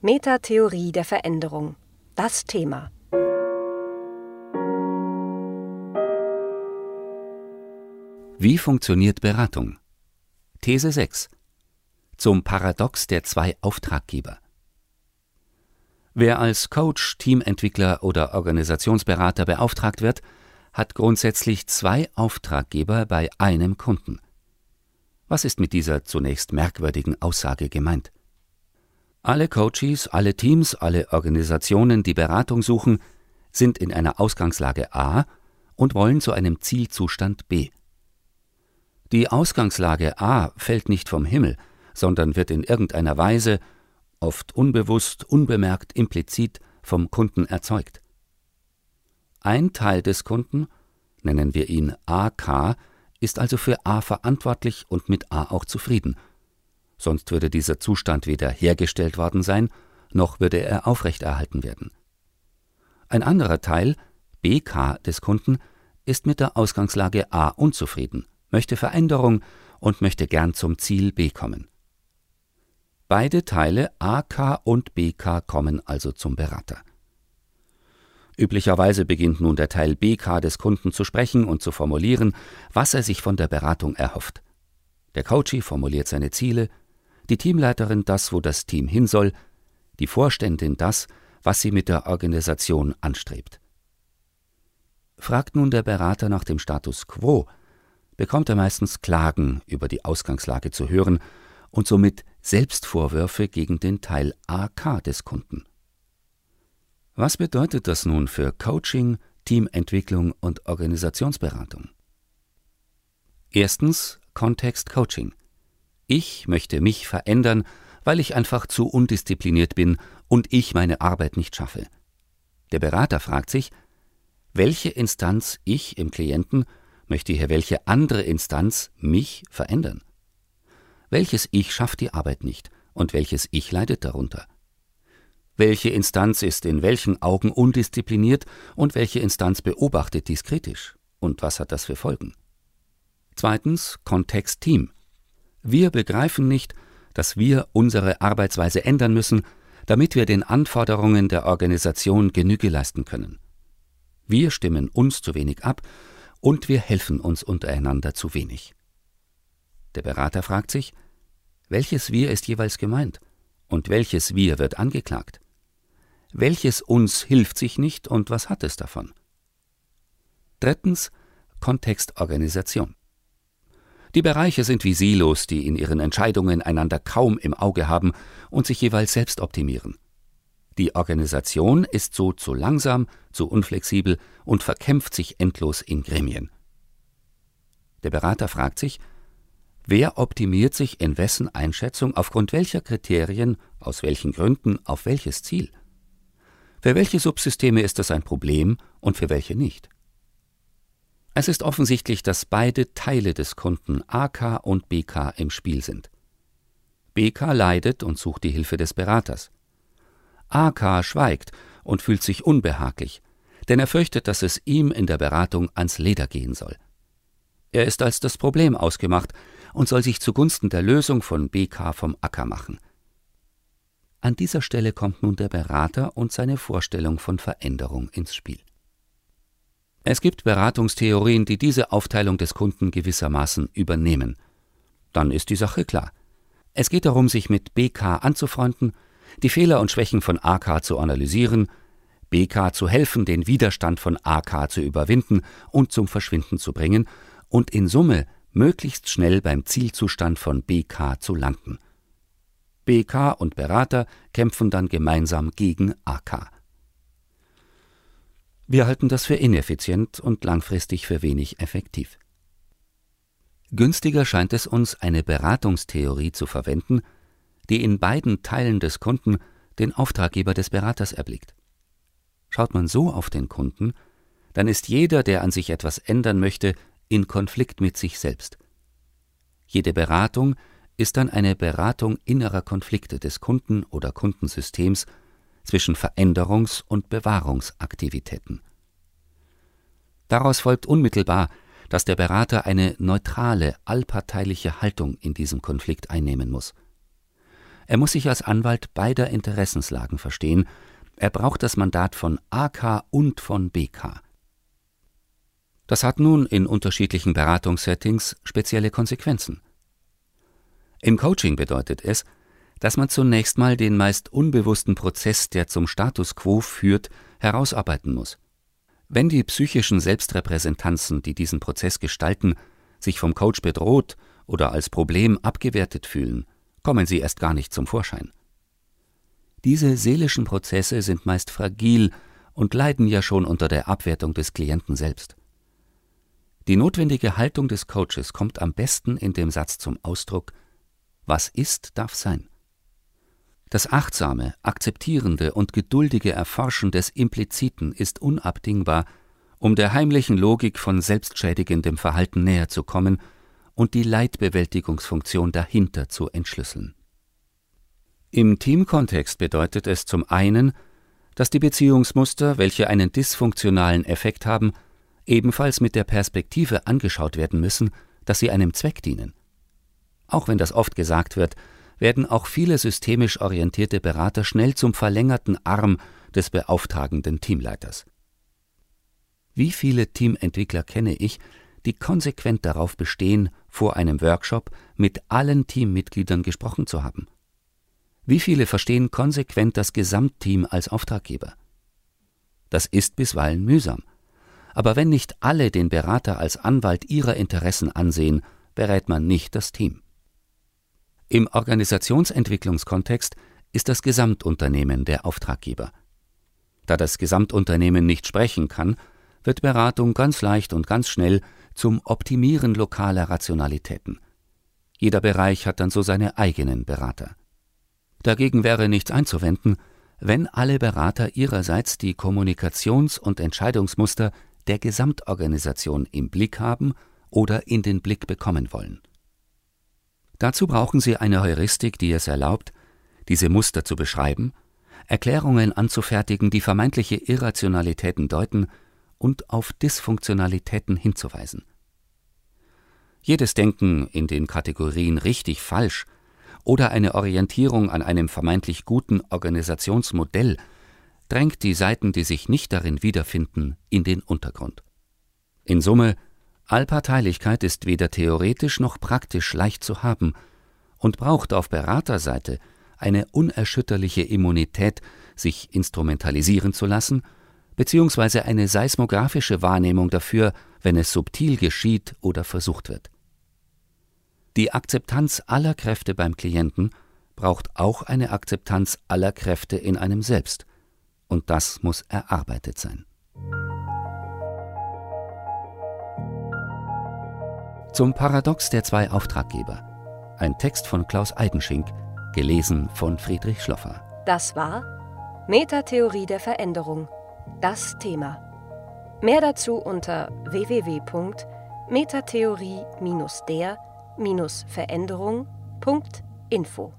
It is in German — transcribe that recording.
Metatheorie der Veränderung. Das Thema. Wie funktioniert Beratung? These 6. Zum Paradox der zwei Auftraggeber. Wer als Coach, Teamentwickler oder Organisationsberater beauftragt wird, hat grundsätzlich zwei Auftraggeber bei einem Kunden. Was ist mit dieser zunächst merkwürdigen Aussage gemeint? Alle Coaches, alle Teams, alle Organisationen, die Beratung suchen, sind in einer Ausgangslage A und wollen zu einem Zielzustand B. Die Ausgangslage A fällt nicht vom Himmel, sondern wird in irgendeiner Weise, oft unbewusst, unbemerkt, implizit, vom Kunden erzeugt. Ein Teil des Kunden, nennen wir ihn AK, ist also für A verantwortlich und mit A auch zufrieden – sonst würde dieser Zustand weder hergestellt worden sein, noch würde er aufrechterhalten werden. Ein anderer Teil, BK des Kunden, ist mit der Ausgangslage A unzufrieden, möchte Veränderung und möchte gern zum Ziel B kommen. Beide Teile AK und BK kommen also zum Berater. Üblicherweise beginnt nun der Teil BK des Kunden zu sprechen und zu formulieren, was er sich von der Beratung erhofft. Der Coachie formuliert seine Ziele, die Teamleiterin das, wo das Team hin soll, die Vorständin das, was sie mit der Organisation anstrebt. Fragt nun der Berater nach dem Status quo, bekommt er meistens Klagen über die Ausgangslage zu hören und somit Selbstvorwürfe gegen den Teil AK des Kunden. Was bedeutet das nun für Coaching, Teamentwicklung und Organisationsberatung? Erstens Kontext Coaching. Ich möchte mich verändern, weil ich einfach zu undiszipliniert bin und ich meine Arbeit nicht schaffe. Der Berater fragt sich, welche Instanz ich im Klienten möchte hier welche andere Instanz mich verändern? Welches Ich schafft die Arbeit nicht und welches Ich leidet darunter? Welche Instanz ist in welchen Augen undiszipliniert und welche Instanz beobachtet dies kritisch? Und was hat das für Folgen? Zweitens Kontext Team. Wir begreifen nicht, dass wir unsere Arbeitsweise ändern müssen, damit wir den Anforderungen der Organisation Genüge leisten können. Wir stimmen uns zu wenig ab und wir helfen uns untereinander zu wenig. Der Berater fragt sich, welches Wir ist jeweils gemeint und welches Wir wird angeklagt? Welches uns hilft sich nicht und was hat es davon? Drittens Kontextorganisation. Die Bereiche sind wie Silos, die in ihren Entscheidungen einander kaum im Auge haben und sich jeweils selbst optimieren. Die Organisation ist so zu langsam, zu unflexibel und verkämpft sich endlos in Gremien. Der Berater fragt sich, wer optimiert sich in wessen Einschätzung aufgrund welcher Kriterien, aus welchen Gründen, auf welches Ziel? Für welche Subsysteme ist das ein Problem und für welche nicht? Es ist offensichtlich, dass beide Teile des Kunden AK und BK im Spiel sind. BK leidet und sucht die Hilfe des Beraters. AK schweigt und fühlt sich unbehaglich, denn er fürchtet, dass es ihm in der Beratung ans Leder gehen soll. Er ist als das Problem ausgemacht und soll sich zugunsten der Lösung von BK vom Acker machen. An dieser Stelle kommt nun der Berater und seine Vorstellung von Veränderung ins Spiel. Es gibt Beratungstheorien, die diese Aufteilung des Kunden gewissermaßen übernehmen. Dann ist die Sache klar. Es geht darum, sich mit BK anzufreunden, die Fehler und Schwächen von AK zu analysieren, BK zu helfen, den Widerstand von AK zu überwinden und zum Verschwinden zu bringen und in Summe möglichst schnell beim Zielzustand von BK zu landen. BK und Berater kämpfen dann gemeinsam gegen AK. Wir halten das für ineffizient und langfristig für wenig effektiv. Günstiger scheint es uns, eine Beratungstheorie zu verwenden, die in beiden Teilen des Kunden den Auftraggeber des Beraters erblickt. Schaut man so auf den Kunden, dann ist jeder, der an sich etwas ändern möchte, in Konflikt mit sich selbst. Jede Beratung ist dann eine Beratung innerer Konflikte des Kunden oder Kundensystems zwischen Veränderungs- und Bewahrungsaktivitäten. Daraus folgt unmittelbar, dass der Berater eine neutrale, allparteiliche Haltung in diesem Konflikt einnehmen muss. Er muss sich als Anwalt beider Interessenslagen verstehen. Er braucht das Mandat von AK und von BK. Das hat nun in unterschiedlichen Beratungssettings spezielle Konsequenzen. Im Coaching bedeutet es, dass man zunächst mal den meist unbewussten Prozess, der zum Status quo führt, herausarbeiten muss. Wenn die psychischen Selbstrepräsentanzen, die diesen Prozess gestalten, sich vom Coach bedroht oder als Problem abgewertet fühlen, kommen sie erst gar nicht zum Vorschein. Diese seelischen Prozesse sind meist fragil und leiden ja schon unter der Abwertung des Klienten selbst. Die notwendige Haltung des Coaches kommt am besten in dem Satz zum Ausdruck Was ist, darf sein. Das achtsame, akzeptierende und geduldige Erforschen des Impliziten ist unabdingbar, um der heimlichen Logik von selbstschädigendem Verhalten näher zu kommen und die Leitbewältigungsfunktion dahinter zu entschlüsseln. Im Teamkontext bedeutet es zum einen, dass die Beziehungsmuster, welche einen dysfunktionalen Effekt haben, ebenfalls mit der Perspektive angeschaut werden müssen, dass sie einem Zweck dienen. Auch wenn das oft gesagt wird, werden auch viele systemisch orientierte Berater schnell zum verlängerten Arm des beauftragenden Teamleiters. Wie viele Teamentwickler kenne ich, die konsequent darauf bestehen, vor einem Workshop mit allen Teammitgliedern gesprochen zu haben? Wie viele verstehen konsequent das Gesamtteam als Auftraggeber? Das ist bisweilen mühsam. Aber wenn nicht alle den Berater als Anwalt ihrer Interessen ansehen, berät man nicht das Team. Im Organisationsentwicklungskontext ist das Gesamtunternehmen der Auftraggeber. Da das Gesamtunternehmen nicht sprechen kann, wird Beratung ganz leicht und ganz schnell zum Optimieren lokaler Rationalitäten. Jeder Bereich hat dann so seine eigenen Berater. Dagegen wäre nichts einzuwenden, wenn alle Berater ihrerseits die Kommunikations- und Entscheidungsmuster der Gesamtorganisation im Blick haben oder in den Blick bekommen wollen. Dazu brauchen Sie eine Heuristik, die es erlaubt, diese Muster zu beschreiben, Erklärungen anzufertigen, die vermeintliche Irrationalitäten deuten und auf Dysfunktionalitäten hinzuweisen. Jedes Denken in den Kategorien richtig falsch oder eine Orientierung an einem vermeintlich guten Organisationsmodell drängt die Seiten, die sich nicht darin wiederfinden, in den Untergrund. In Summe Allparteilichkeit ist weder theoretisch noch praktisch leicht zu haben und braucht auf Beraterseite eine unerschütterliche Immunität, sich instrumentalisieren zu lassen, beziehungsweise eine seismografische Wahrnehmung dafür, wenn es subtil geschieht oder versucht wird. Die Akzeptanz aller Kräfte beim Klienten braucht auch eine Akzeptanz aller Kräfte in einem selbst, und das muss erarbeitet sein. Zum Paradox der zwei Auftraggeber. Ein Text von Klaus Eidenschink, gelesen von Friedrich Schloffer. Das war Metatheorie der Veränderung. Das Thema. Mehr dazu unter www.metatheorie-der-veränderung.info.